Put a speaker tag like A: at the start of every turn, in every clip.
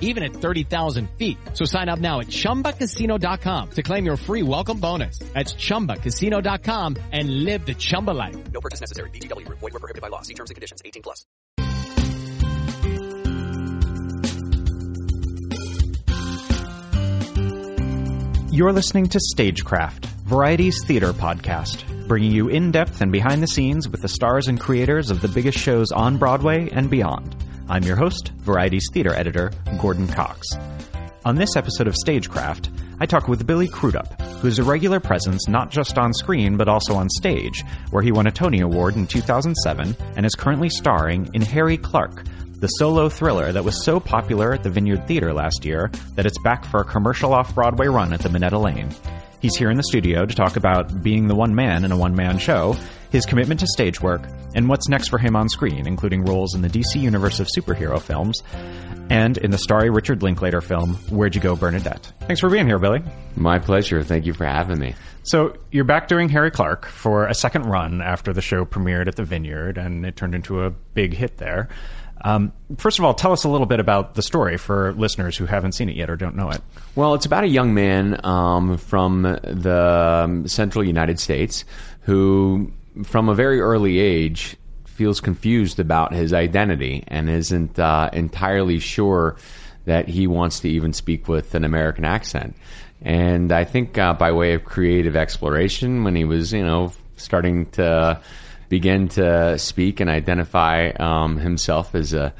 A: even at 30,000 feet. So sign up now at ChumbaCasino.com to claim your free welcome bonus. That's ChumbaCasino.com and live the Chumba life.
B: No purchase necessary. VGW Group. Void where prohibited by law. See terms and conditions. 18 plus.
C: You're listening to Stagecraft, Variety's theater podcast, bringing you in depth and behind the scenes with the stars and creators of the biggest shows on Broadway and beyond. I'm your host, Variety's theater editor, Gordon Cox. On this episode of Stagecraft, I talk with Billy Crudup, who's a regular presence not just on screen but also on stage, where he won a Tony Award in 2007 and is currently starring in Harry Clarke, the solo thriller that was so popular at the Vineyard Theater last year that it's back for a commercial off Broadway run at the Minetta Lane. He's here in the studio to talk about being the one man in a one man show, his commitment to stage work, and what's next for him on screen, including roles in the DC Universe of superhero films and in the starry Richard Linklater film, Where'd You Go, Bernadette? Thanks for being here, Billy.
D: My pleasure. Thank you for having me.
C: So, you're back doing Harry Clarke for a second run after the show premiered at the Vineyard, and it turned into a big hit there. Um, first of all, tell us a little bit about the story for listeners who haven't seen it yet or don't know it.
D: Well, it's about a young man um, from the um, central United States who, from a very early age, feels confused about his identity and isn't uh, entirely sure that he wants to even speak with an American accent. And I think uh, by way of creative exploration, when he was, you know, starting to begin to speak and identify um, himself as a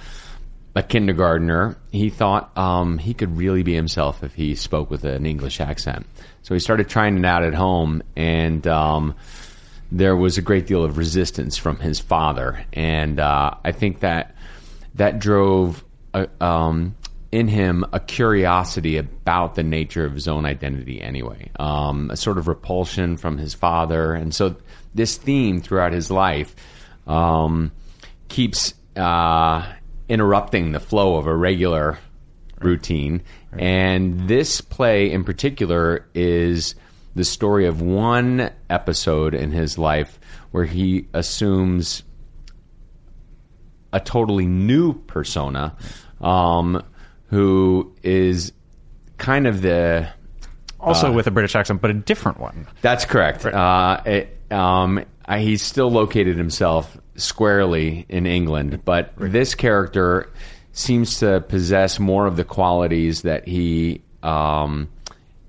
D: a kindergartner, he thought um, he could really be himself if he spoke with an English accent. So he started trying it out at home, and um, there was a great deal of resistance from his father, and uh, I think that that drove a, um, in him a curiosity about the nature of his own identity. Anyway, um, a sort of repulsion from his father, and so this theme throughout his life um, keeps uh, interrupting the flow of a regular routine. Right. And this play in particular is the story of one episode in his life where he assumes a totally new persona um, who is kind of the
C: also
D: uh,
C: with a British accent, but a different one.
D: That's correct. Right. Uh, it, um, he's still located himself squarely in England, but right. this character seems to possess more of the qualities that he um,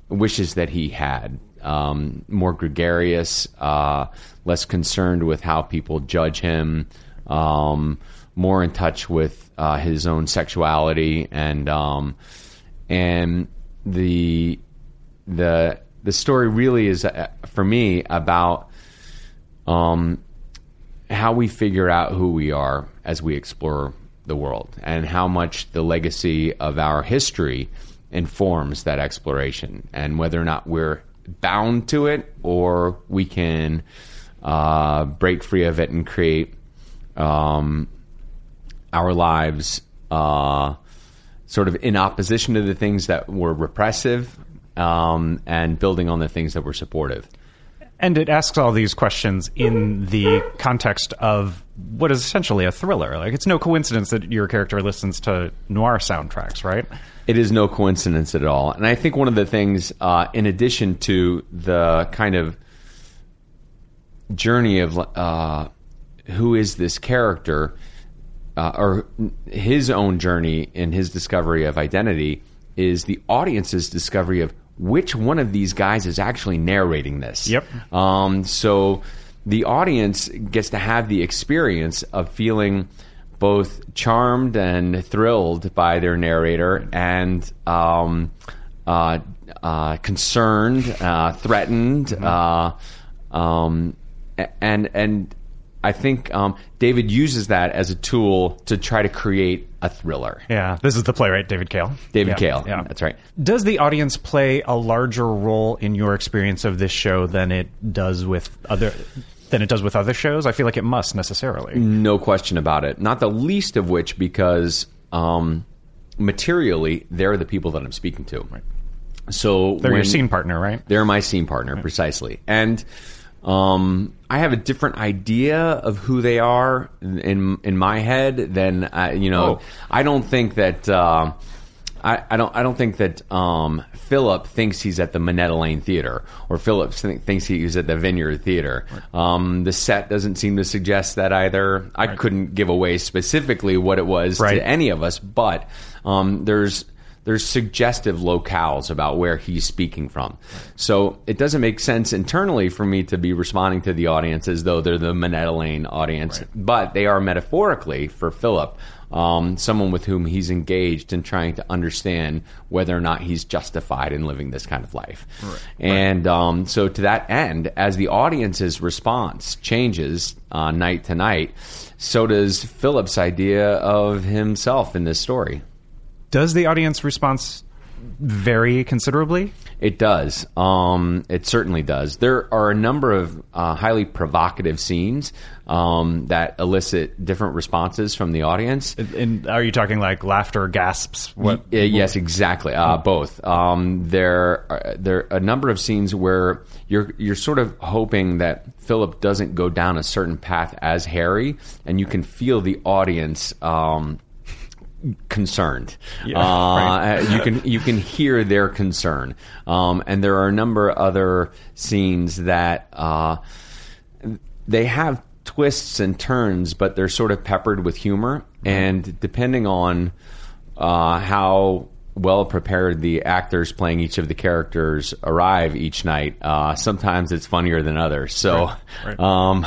D: wishes that he had. Um, more gregarious, uh, less concerned with how people judge him, um, more in touch with uh, his own sexuality, and um, and the the the story really is uh, for me about um, how we figure out who we are as we explore the world and how much the legacy of our history informs that exploration and whether or not we're bound to it or we can uh, break free of it and create um, our lives uh, sort of in opposition to the things that were repressive um, and building on the things that were supportive.
C: And it asks all these questions in the context of what is essentially a thriller. Like, it's no coincidence that your character listens to noir soundtracks, right?
D: It is no coincidence at all. And I think one of the things, uh, in addition to the kind of journey of uh, who is this character, uh, or his own journey in his discovery of identity is the audience's discovery of which one of these guys is actually narrating this.
C: Yep.
D: Um, so the audience gets to have the experience of feeling both charmed and thrilled by their narrator and um, uh, uh, concerned, uh, threatened, uh, um, and and I think um, David uses that as a tool to try to create a thriller.
C: Yeah, this is the playwright David Cale.
D: David
C: Yeah,
D: Cale,
C: Yeah,
D: that's right.
C: Does the audience play a larger role in your experience of this show than it does with other than it does with other shows? I feel like it must necessarily.
D: No question about it. Not the least of which because um, materially they're the people that I'm speaking to. Right. So
C: They're your scene partner, right?
D: They're my scene partner, precisely. And um, I have a different idea of who they are in in my head than uh, you know.
C: Oh.
D: I don't think that. Uh, I, I don't. I don't think that um, Philip thinks he's at the Minetta Lane Theater, or Philip th- thinks he's at the Vineyard Theater. Um, the set doesn't seem to suggest that either. I couldn't give away specifically what it was
C: Right.
D: to any of us, but um, there's there's suggestive locales about where he's speaking from. So it doesn't make sense internally for me to be responding to the audience as though they're the Minetta Lane audience, but they are metaphorically for Philip. Um, someone with whom he's engaged in trying to understand whether or not he's justified in living this kind of life. And um, so, to that end, as the audience's response changes uh, night to night, so does Philip's idea of himself in this story.
C: Does the audience response vary considerably?
D: It does. Um, it certainly does. There are a number of uh, highly provocative scenes um, that elicit different responses from the audience.
C: And are you talking like laughter, gasps? What?
D: Y- yes, exactly. Uh, both. Um, there, are, there are a number of scenes where you're you're sort of hoping that Philip doesn't go down a certain path as Harry, and you can feel the audience. Concerned.
C: Yeah,
D: uh,
C: right.
D: you can you can hear their concern, um, and there are a number of other scenes that uh, they have twists and turns, but they're sort of peppered with humor. And depending on uh, how well prepared the actors playing each of the characters arrive each night, uh, sometimes it's funnier than others. So.
C: Right, right.
D: Um,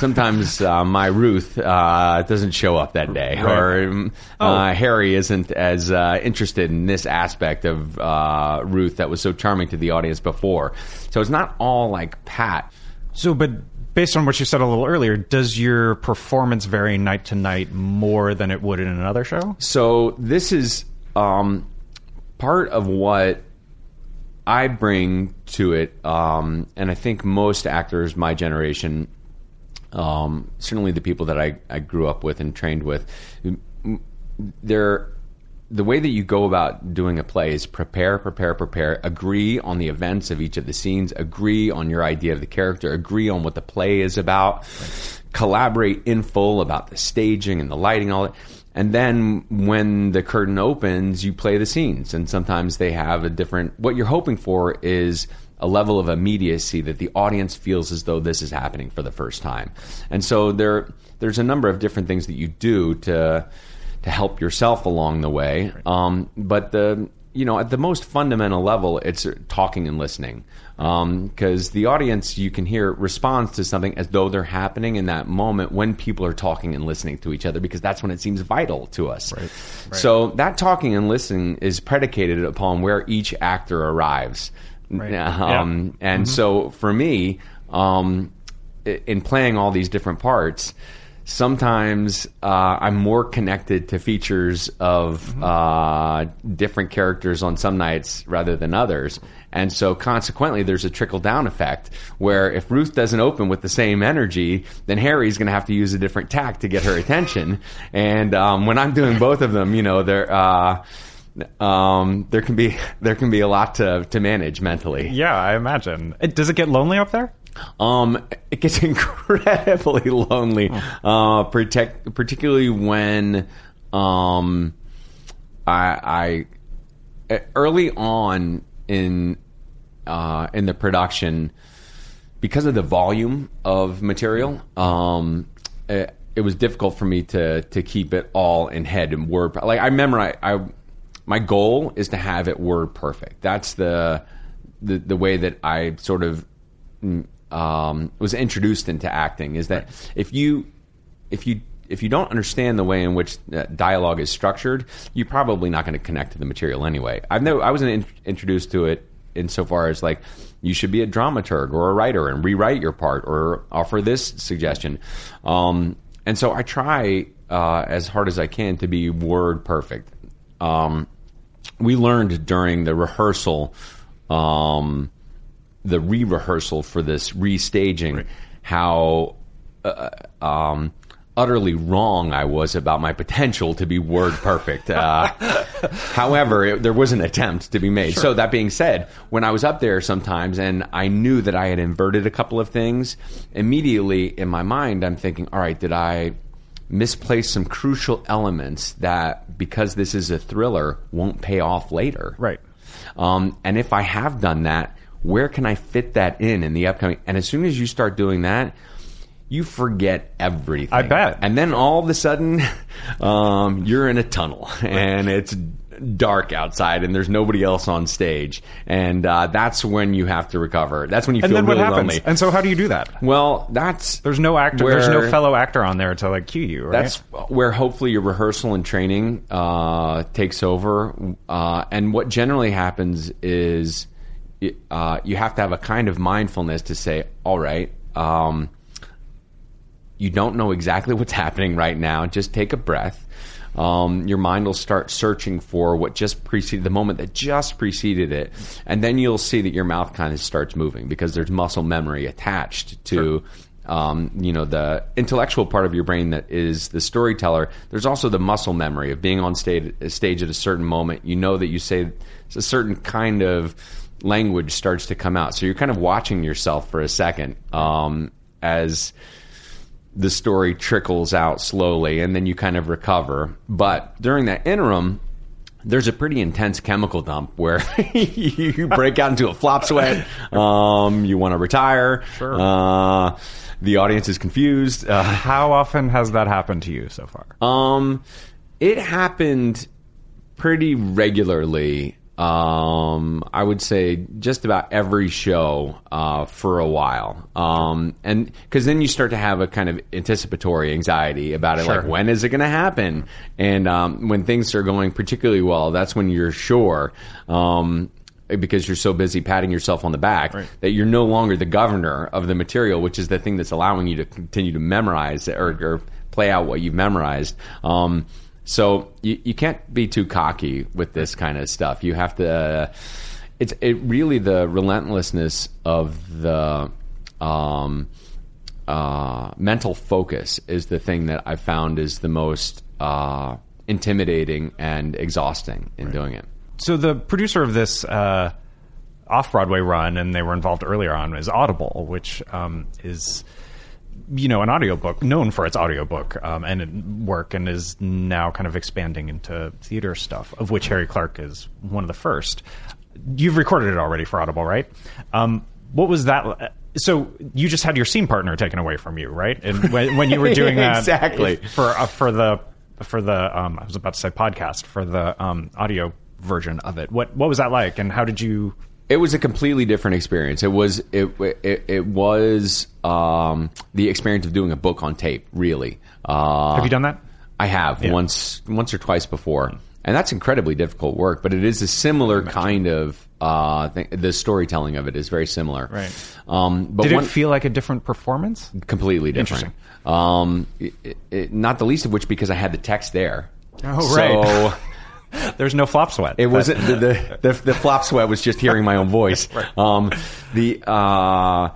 D: Sometimes uh, my Ruth uh, doesn't show up that day, or um, uh, Harry isn't as uh, interested in this aspect of uh, Ruth that was so charming to the audience before. So it's not all like pat.
C: So, but based on what you said a little earlier, does your performance vary night to night more than it would in another show?
D: So this is um, part of what I bring to it, um, and I think most actors my generation, um, certainly the people that I, I grew up with and trained with, they're the way that you go about doing a play is prepare, prepare, prepare, agree on the events of each of the scenes, agree on your idea of the character, agree on what the play is about, collaborate in full about the staging and the lighting, all that. And then when the curtain opens, you play the scenes. And sometimes they have a different, what you're hoping for is a level of immediacy that the audience feels as though this is happening for the first time. And so there, there's a number of different things that you do to, to help yourself along the way. Um, but the you know at the most fundamental level, it's talking and listening because the audience you can hear responds to something as though they're happening in that moment when people are talking and listening to each other because that's when it seems vital to us. So that talking and listening is predicated upon where each actor arrives.
C: Right.
D: Um, And so for me, um, in playing all these different parts, sometimes uh, I'm more connected to features of uh, different characters on some nights rather than others. And so consequently, there's a trickle down effect where if Ruth doesn't open with the same energy, then Harry's going to have to use a different tack to get her attention. And um, when I'm doing both of them, you know, they're. Uh, um, there can be there can be a lot to, to manage mentally.
C: Yeah, I imagine. It, does it get lonely up there?
D: Um, it gets incredibly lonely, uh, protect, particularly when um, I, I early on in uh, in the production because of the volume of material. Um, it, it was difficult for me to to keep it all in head and word. Like I I, I my goal is to have it word perfect. That's the the the way that I sort of mm, um, was introduced into acting. Is that if you if you if you don't understand the way in which dialogue is structured, you're probably not going to connect to the material anyway. I've no, I wasn't in, introduced to it insofar as like you should be a dramaturg or a writer and rewrite your part or offer this suggestion. Um, and so I try uh, as hard as I can to be word perfect. Um, we learned during the rehearsal, um, the re-rehearsal for this restaging, how uh, um, utterly wrong I was about my potential to be word perfect. Uh, however, it, there was an attempt to be made. So that being said, when I was up there sometimes and I knew that I had inverted a couple of things, immediately in my mind I'm thinking, all right, did I misplace some crucial elements that because this is a thriller won't pay off later?
C: Right.
D: Um, and if I have done that, where can I fit that in in the upcoming? And as soon as you start doing that, you forget everything.
C: I bet.
D: And then all of a sudden, um, you're in a tunnel and it's dark outside and there's nobody else on stage. And uh, that's when you have to recover. That's when you
C: And
D: feel
C: then what
D: really
C: happens?
D: lonely.
C: And so, how do you do that?
D: well, that's
C: There's no actor. there's no fellow actor on there to like cue you. Right?
D: that's where hopefully your rehearsal and training uh, takes over. Uh, and what generally happens is uh, you have to have a kind of mindfulness to say, all right, um, you don't know exactly what's happening right now. Just take a breath. Um, your mind will start searching for what just preceded the moment that just preceded it, and then you'll see that your mouth kind of starts moving because there's muscle memory attached to um, you know the intellectual part of your brain that is the storyteller. There's also the muscle memory of being on stage, stage at a certain moment. You know that you say a certain kind of language starts to come out, so you're kind of watching yourself for a second um, as the story trickles out slowly and then you kind of recover. But during that interim, there's a pretty intense chemical dump where you break out into a flop sweat. Um, you want to retire.
C: Sure.
D: Uh, the audience is confused. Uh,
C: How often has that happened to you so far?
D: um, it happened pretty regularly. Um, I would say just about every show uh, for a while, um, and because then you start to have a kind of anticipatory anxiety about it, like when is it going to happen? And um, when things are going particularly well, that's when you're sure. Um, because you're so busy patting yourself on the back that you're no longer the governor of the material, which is the thing that's allowing you to continue to memorize or, or play out what you've memorized. Um, so you, you can't be too cocky with this kind of stuff. You have to. Uh, it's it really the relentlessness of the um, uh, mental focus is the thing that I found is the most uh, intimidating and exhausting in doing it.
C: So the producer of this uh, off Broadway run, and they were involved earlier on, is Audible, which um, is you know an audiobook known for its audiobook um, and work, and is now kind of expanding into theater stuff, of which Harry Clarke is one of the first. You've recorded it already for Audible, right? Um, what was that? So you just had your scene partner taken away from you, right? And when, when you were doing that,
D: Exactly.
C: for uh, for the for the um, I was about to say podcast for the um, audio version of it. What what was that like, and how did you?
D: It was a completely different experience. It was it it, it was um, the experience of doing a book on tape. Really, uh,
C: Have you done that?
D: I have once once or twice before, and that's incredibly difficult work. But it is a similar kind of uh, thing. the storytelling of it is very similar.
C: Right.
D: Um, but
C: Did
D: one,
C: it feel like a different performance?
D: completely different.
C: Interesting.
D: Um, it, it- not the least of which because I had the text there.
C: Oh,
D: so
C: right. There's no flop sweat.
D: It wasn't the, the the the flop sweat was just hearing my own voice. Um, the uh,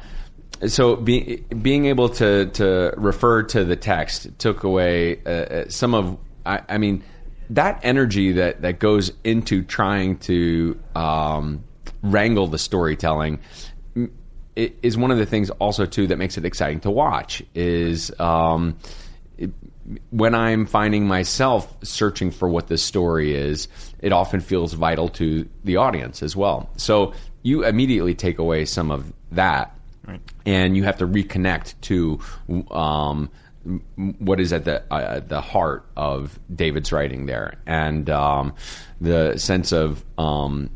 D: so be, being able to to refer to the text took away uh, uh, some of I, I mean that energy that that goes into trying to um, wrangle the storytelling is one of the things also too that makes it exciting to watch is um, it- when I'm finding myself searching for what this story is, it often feels vital to the audience as well. So you immediately take away some of that, and you have to reconnect to um, what is at the uh, the heart of David's writing there, and um, the sense of um,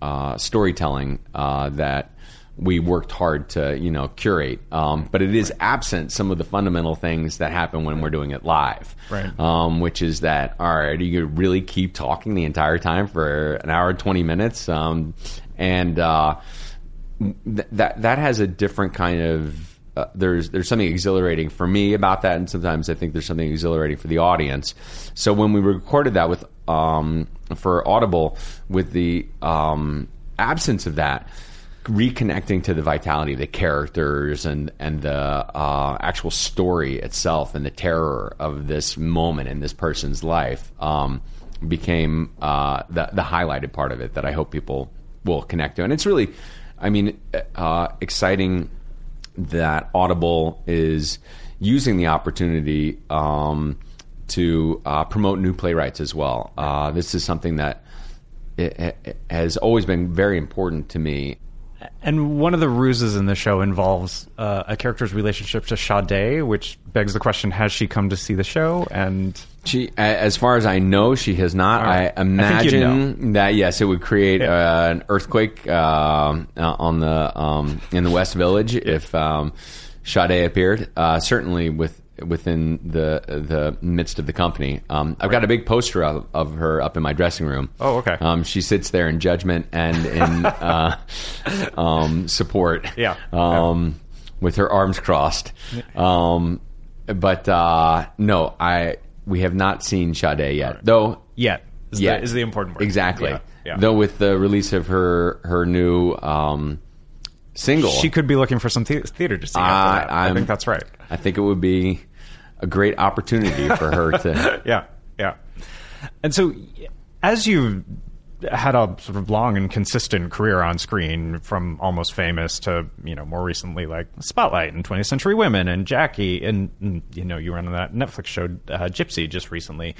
D: uh, storytelling uh, that we worked hard to you know curate. Um, but it is absent some of the fundamental things that happen when we're doing it live,
C: Right.
D: Um, which is that all right? Are you gonna really keep talking the entire time for an hour and twenty minutes? Um, and uh, th- that that has a different kind of uh, there's there's something exhilarating for me about that, and sometimes I think there's something exhilarating for the audience. So when we recorded that with um, for Audible, with the um, absence of that, reconnecting to the vitality of the characters and and the uh, actual story itself and the terror of this moment in this person's life um, became uh, the the highlighted part of it that I hope people will connect to, and it's really, I mean, uh, exciting that Audible is using the opportunity um, to uh, promote new playwrights as well. Uh, this is something that it, it has always been very important to me.
C: And one of the ruses in the show involves uh, a character's relationship to Sade, which begs the question: Has she come to see the show? And
D: She, as far as I know, she has not.
C: Right.
D: I
C: I think you'd
D: imagine that yes, it would create
C: Yeah.
D: uh, an earthquake um, uh, on the um, in the West Village if um, Sade appeared. Uh, certainly with within the the midst of the company. Um, I've got a big poster of, of her up in my dressing room.
C: Oh, okay.
D: Um, she sits there in judgment and in uh, um, support.
C: Yeah.
D: Um, with her arms crossed. Um, but uh, no, I we have not seen Sade yet. Though
C: yet is,
D: Yeah.
C: the, is the important word.
D: exactly.
C: Yeah, yeah.
D: Though with the release of her her new um, single,
C: she could be looking for some the- theater to see. That. I think that's right.
D: I think it would be a great opportunity for her to.
C: yeah, yeah. And so, as you've had a sort of long and consistent career on screen, from almost famous to you know more recently like Spotlight and 20th Century Women and Jackie, and and, you know you were on that Netflix show uh, Gypsy just recently.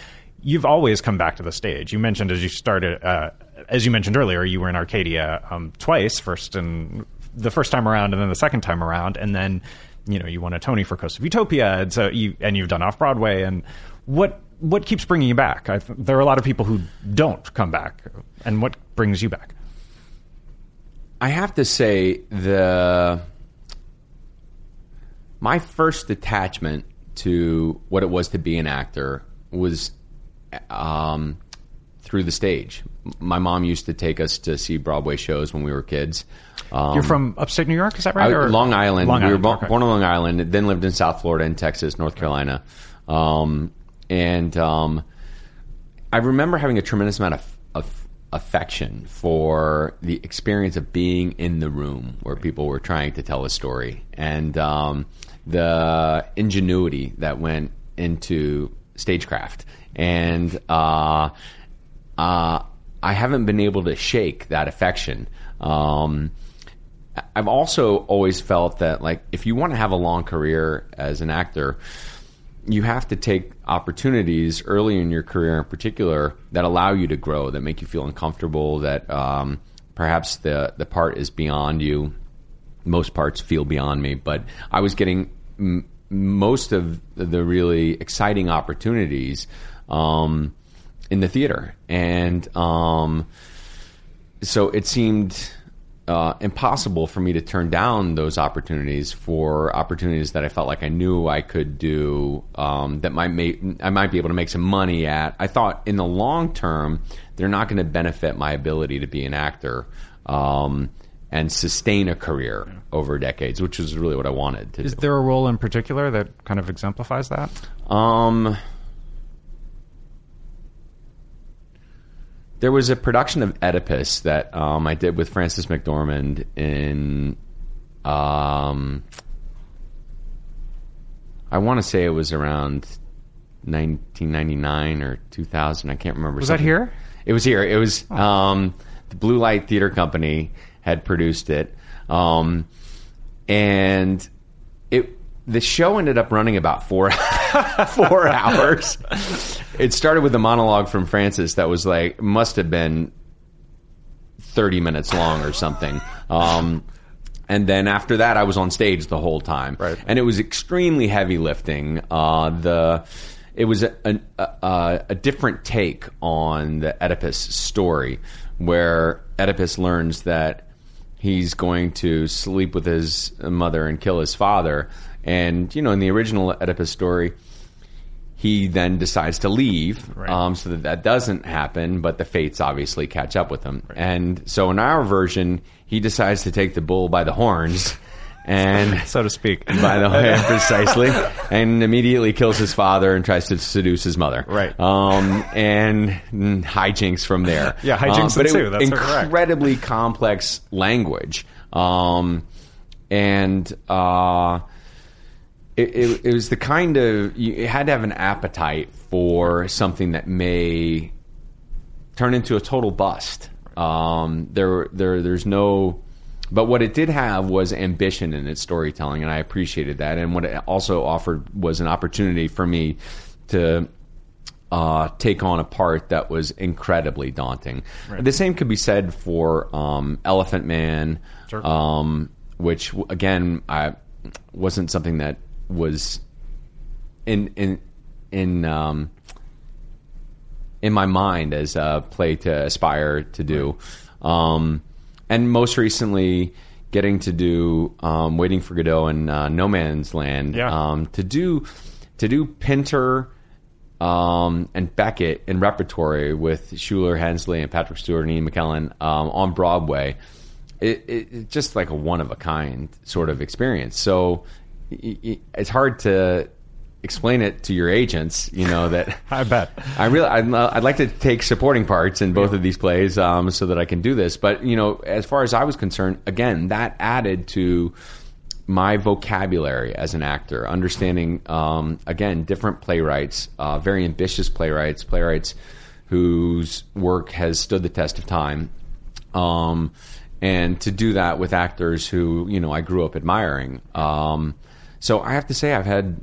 C: You've always come back to the stage. You mentioned as you started, uh, as you mentioned earlier, you were in Arcadia um, twice. First and the first time around, and then the second time around, and then you know you won a Tony for Coast of Utopia, and so you and you've done off Broadway. And what what keeps bringing you back? Th- there are a lot of people who don't come back, and what brings you back?
D: I have to say the my first attachment to what it was to be an actor was um, through the stage. My mom used to take us to see Broadway shows when we were kids. Um,
C: You're from upstate New York, is that right?
D: I- Long Island.
C: Long
D: we were
C: Island,
D: bo-
C: okay.
D: born on Long Island, then lived in South Florida and Texas, North Carolina. Um, and um, I remember having a tremendous amount of, of affection for the experience of being in the room where people were trying to tell a story and um, the ingenuity that went into stagecraft. And uh, uh, I haven't been able to shake that affection. Um, I've also always felt that like if you want to have a long career as an actor, you have to take opportunities early in your career in particular that allow you to grow, that make you feel uncomfortable, that um, perhaps the the part is beyond you. Most parts feel beyond me, but I was getting m- most of the really exciting opportunities um, in the theater, and um, so it seemed uh, impossible for me to turn down those opportunities for opportunities that I felt like I knew I could do um, that might make I might be able to make some money at. I thought in the long term they're not going to benefit my ability to be an actor um, and sustain a career over decades, which was really what I wanted to
C: Is
D: do.
C: there a role in particular that kind of exemplifies that?
D: Um, there was a production of Oedipus that um, I did with Frances McDormand in. Um, I want to say it was around 1999 or 2000. I can't remember.
C: Was that here?
D: It was here. It was um, the Blue Light Theater Company had produced it, um, and it the show ended up running about four four hours. It started with a monologue from Frances that was like must have been thirty minutes long or something. Um, and then after that, I was on stage the whole time,
C: Right.
D: and it was extremely heavy lifting. Uh, the it was a, a, a, a different take on the Oedipus story, where Oedipus learns that he's going to sleep with his mother and kill his father. And you know, in the original Oedipus story, he then decides to leave,
C: Right.
D: um, so that that doesn't happen. But the fates obviously catch up with him. And so in our version, he decides to take the bull by the horns. And
C: so to speak.
D: by the way, precisely, and immediately kills his father and tries to seduce his mother.
C: Right.
D: Um, and hijinks from there.
C: Yeah, hijinks
D: um, but it,
C: That's correct.
D: incredibly complex language. Um, and uh, it, it, it was the kind of you had to have an appetite for something that may turn into a total bust. Um, there, there, there's no. But what it did have was ambition in its storytelling, and I appreciated that. And what it also offered was an opportunity for me to uh, take on a part that was incredibly daunting. The same could be said for um, Elephant Man, um, which again I wasn't something that was in in in um, in my mind as a play to aspire to do. Um, and most recently, getting to do um, Waiting for Godot and uh, No Man's Land.
C: Yeah.
D: Um, to do to do Pinter um, and Beckett in repertory with Shuler, Hensley, and Patrick Stewart and Ian McKellen um, on Broadway. It, it, it's just like a one of a kind sort of experience. So it's hard to explain it to your agents. You know that
C: I bet.
D: I really, I'd, I'd like to take supporting parts in both of these plays um, so that I can do this. But you know, as far as I was concerned, again, that added to my vocabulary as an actor, understanding um, again different playwrights, uh, very ambitious playwrights, playwrights whose work has stood the test of time. Um, and to do that with actors who you know I grew up admiring. Um, so I have to say I've had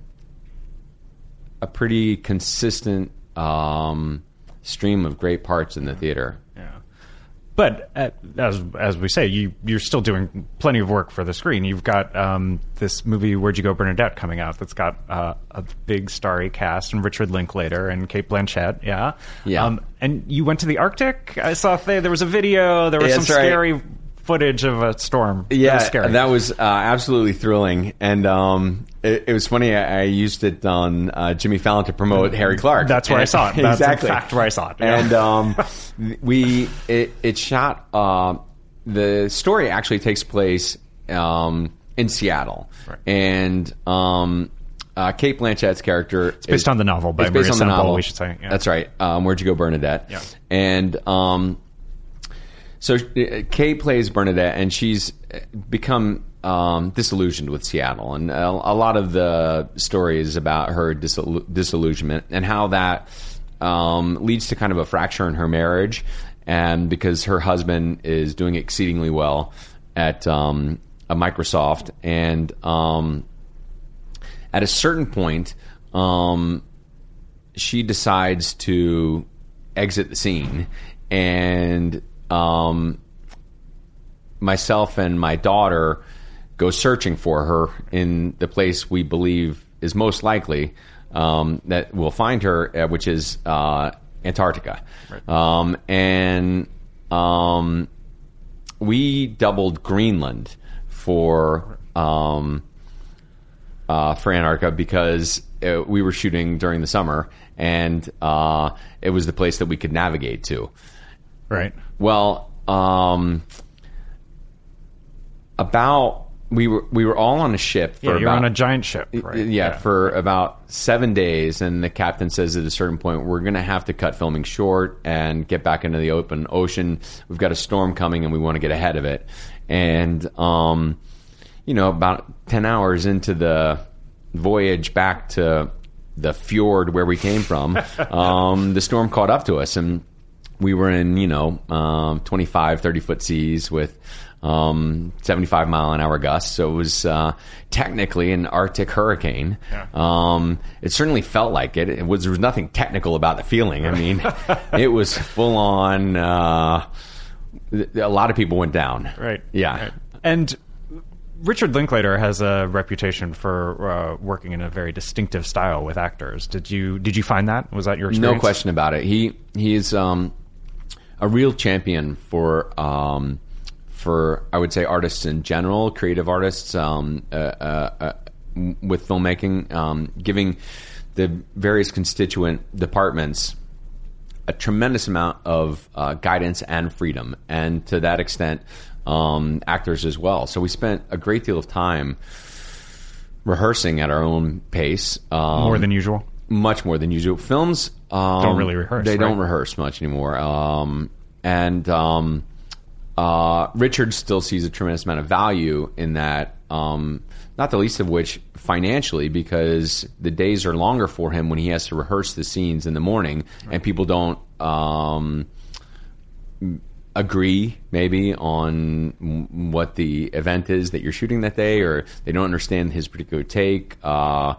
D: a pretty consistent um, stream of great parts in the theater.
C: Yeah. But uh, as as we say, you you're still doing plenty of work for the screen. You've got um, this movie "Where'd You Go, Bernadette" coming out. That's got uh, a big starry cast and Richard Linklater and Cate Blanchett. Yeah,
D: Yeah.
C: Um, and you went to the Arctic. I saw there, there was a video. There was
D: That's
C: some
D: right.
C: scary footage of a storm. That
D: Yeah,
C: was scary.
D: that was uh, absolutely thrilling, and um, it, it was funny. I, I used it on uh, Jimmy Fallon to promote Harry Clarke.
C: That's where I saw it. That's in
D: exactly.
C: fact where I saw it, yeah.
D: And um, we it, it shot. Uh, the story actually takes place um, in Seattle, and um, uh, Cate Blanchett's character it's
C: based on the novel by
D: it's based
C: Maria
D: on the novel.
C: we should say, yeah.
D: That's right. Um, Where'd you go, Bernadette?
C: Yeah.
D: And um, so uh, Kay plays Bernadette, and she's uh, become um, disillusioned with Seattle, and a, a lot of the story is about her disil- disillusionment and how that um, leads to kind of a fracture in her marriage, and because her husband is doing exceedingly well at um, Microsoft, and um, at a certain point, um, she decides to exit the scene, and um, myself and my daughter go searching for her in the place we believe is most likely um, that we'll find her, uh, which is uh, Antarctica. Um, and um, we doubled Greenland for um, uh, for Antarctica because uh, we were shooting during the summer, and uh, it was the place that we could navigate to.
C: right.
D: Well, um, about we were we were all on a ship for
C: Yeah, you're
D: about,
C: on a giant ship. Right?
D: yeah, for about seven days, and the captain says at a certain point we're going to have to cut filming short and get back into the open ocean. We've got a storm coming, and we want to get ahead of it. And um, you know, about ten hours into the voyage back to the fjord where we came from, um, the storm caught up to us, and we were in you know um, 25 30 foot seas with um, 75 mile an hour gusts so it was uh, technically an arctic hurricane um, it certainly felt like it it was there was nothing technical about the feeling i mean it was full on uh, a lot of people went down
C: Right.
D: yeah
C: Right. And Richard Linklater has a reputation for uh, working in a very distinctive style with actors. Did you did you find that? Was that your experience?
D: No question about it. He he is um, a real champion for um, for I would say artists in general, creative artists um, uh, uh, uh, with filmmaking, um, giving the various constituent departments a tremendous amount of uh, guidance and freedom, and to that extent, um, actors as well. So we spent a great deal of time rehearsing at our own pace, um,
C: More than usual.
D: Much more than usual. Films um,
C: Don't really rehearse,
D: They
C: right?
D: don't rehearse much anymore. Um, and um, uh, Richard still sees a tremendous amount of value in that. Um, not the least of which financially, because the days are longer for him when he has to rehearse the scenes in the morning, and people don't. Um, agree maybe on what the event is that you're shooting that day, or they don't understand his particular take. Uh,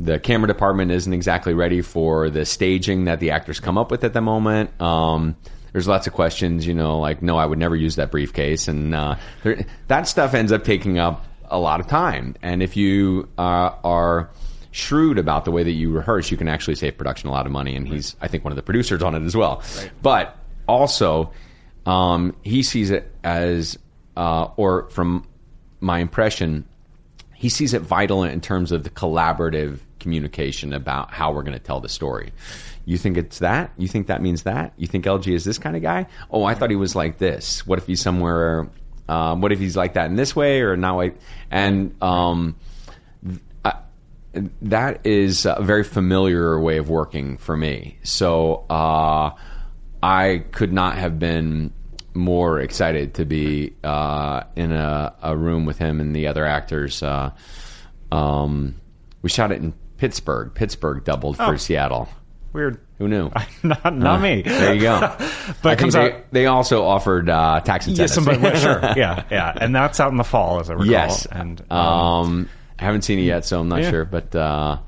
D: the camera department isn't exactly ready for the staging that the actors come up with at the moment. Um, there's lots of questions, you know, like no, I would never use that briefcase, and uh, there, that stuff ends up taking up a lot of time. And if you uh, are shrewd about the way that you rehearse, you can actually save production a lot of money. And he's, I think, one of the producers on it as well. But also, um, he sees it as, uh, or from my impression, he sees it vital in terms of the collaborative communication about how we're going to tell the story. You think it's that? You think that means that? You think Elgie is this kind of guy? Oh, I thought he was like this. What if he's somewhere? Um, what if he's like that in this way or not? And um, I, that is a very familiar way of working for me. So uh, I could not have been more excited to be uh, in a, a room with him and the other actors. Uh, um, we shot it in Pittsburgh. Pittsburgh doubled for
C: Oh.
D: Seattle.
C: Weird.
D: Who knew?
C: not not me.
D: There you go.
C: But
D: I
C: comes
D: think
C: out.
D: they, they also offered uh, tax incentives.
C: somebody, well, sure. Yeah, yeah, and that's out in the fall, as I recall.
D: yes,
C: and
D: um, I haven't seen it yet, so I'm not
C: Yeah.
D: sure. But uh,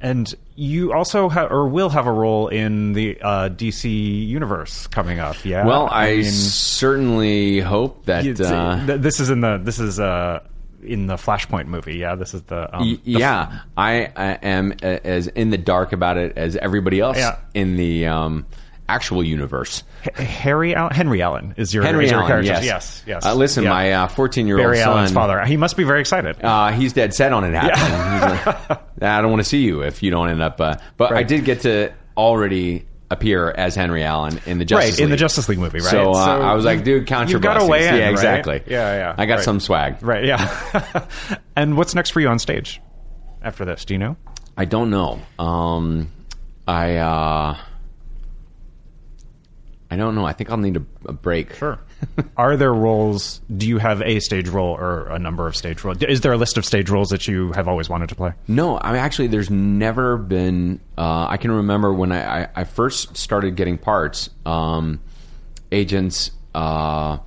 C: and you also have or will have a role in the uh, DC universe coming up. Yeah.
D: well, I,
C: mean,
D: certainly hope that. Uh,
C: th- this is in the this is uh in the Flashpoint movie. Yeah, this is the, um, the
D: yeah, I, I am as in the dark about it as everybody else
C: Yeah.
D: in the um, actual universe.
C: H- Harry Allen, Henry Allen is your
D: Henry
C: is your
D: Allen,
C: character.
D: yes,
C: yes, yes.
D: Uh, listen,
C: Yeah.
D: my uh, fourteen-year-old
C: Barry
D: son,
C: Allen's father. He must be very excited.
D: Uh, he's dead set on it happening. He's like, I don't want to see you if you don't end up. Uh, but I did get to already appear as Henry Allen in the Justice
C: right
D: League.
C: in the Justice League movie, right?
D: So, uh, I was like, dude, count
C: you
D: your
C: got a
D: blessings.
C: in,
D: Yeah,
C: right?
D: exactly.
C: Yeah, yeah.
D: I got
C: right.
D: some swag.
C: Right, yeah. and what's next for you on stage after this? Do you know?
D: I don't know. Um, I uh, I don't know. I think I'll need a, a break.
C: Sure. Are there roles? Do you have a stage role or a number of stage roles? Is there a list of stage roles that you have always wanted to play?
D: No, I mean, actually, there's never been. Uh, I can remember when I, I, I first started getting parts, um, agents uh,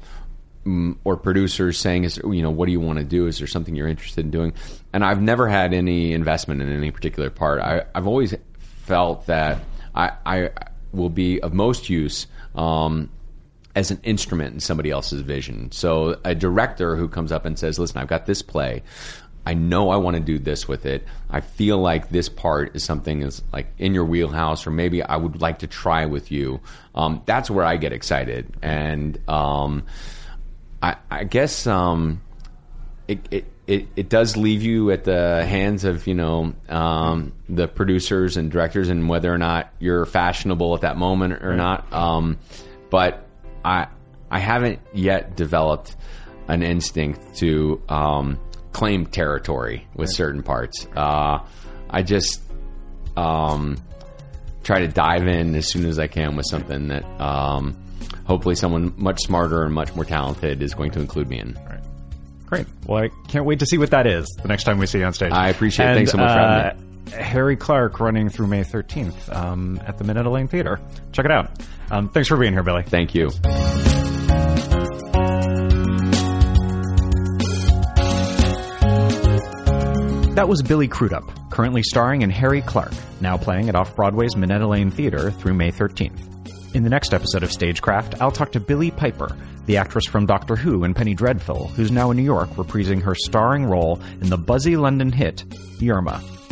D: or producers saying, "Is you know, what do you want to do? Is there something you're interested in doing?" And I've never had any investment in any particular part. I, I've always felt that I, I will be of most use. Um, as an instrument in somebody else's vision. So a director who comes up and says, "Listen, I've got this play. I know I want to do this with it. I feel like this part is something is like in your wheelhouse, or maybe I would like to try with you." Um, that's where I get excited, and um, I, I guess um, it, it, it, it does leave you at the hands of you know um, the producers and directors and whether or not you're fashionable at that moment or not. Um, but I I haven't yet developed an instinct to um, claim territory with certain parts. Uh, I just um, try to dive in as soon as I can with something that um, hopefully someone much smarter and much more talented is going to include me in.
C: Great. Well, I can't wait to see what that is the next time we see you on stage.
D: I appreciate it.
C: And,
D: Thanks so much for having
C: me. Harry Clarke running through May 13th um, at the Minetta Lane Theater. Check it out. Um, thanks for being here, Billy.
D: Thank you.
C: That was Billy Crudup, currently starring in Harry Clarke, now playing at Off Broadway's Minetta Lane Theater through May 13th. In the next episode of Stagecraft, I'll talk to Billie Piper, the actress from Doctor Who and Penny Dreadful, who's now in New York reprising her starring role in the buzzy London hit, Yerma.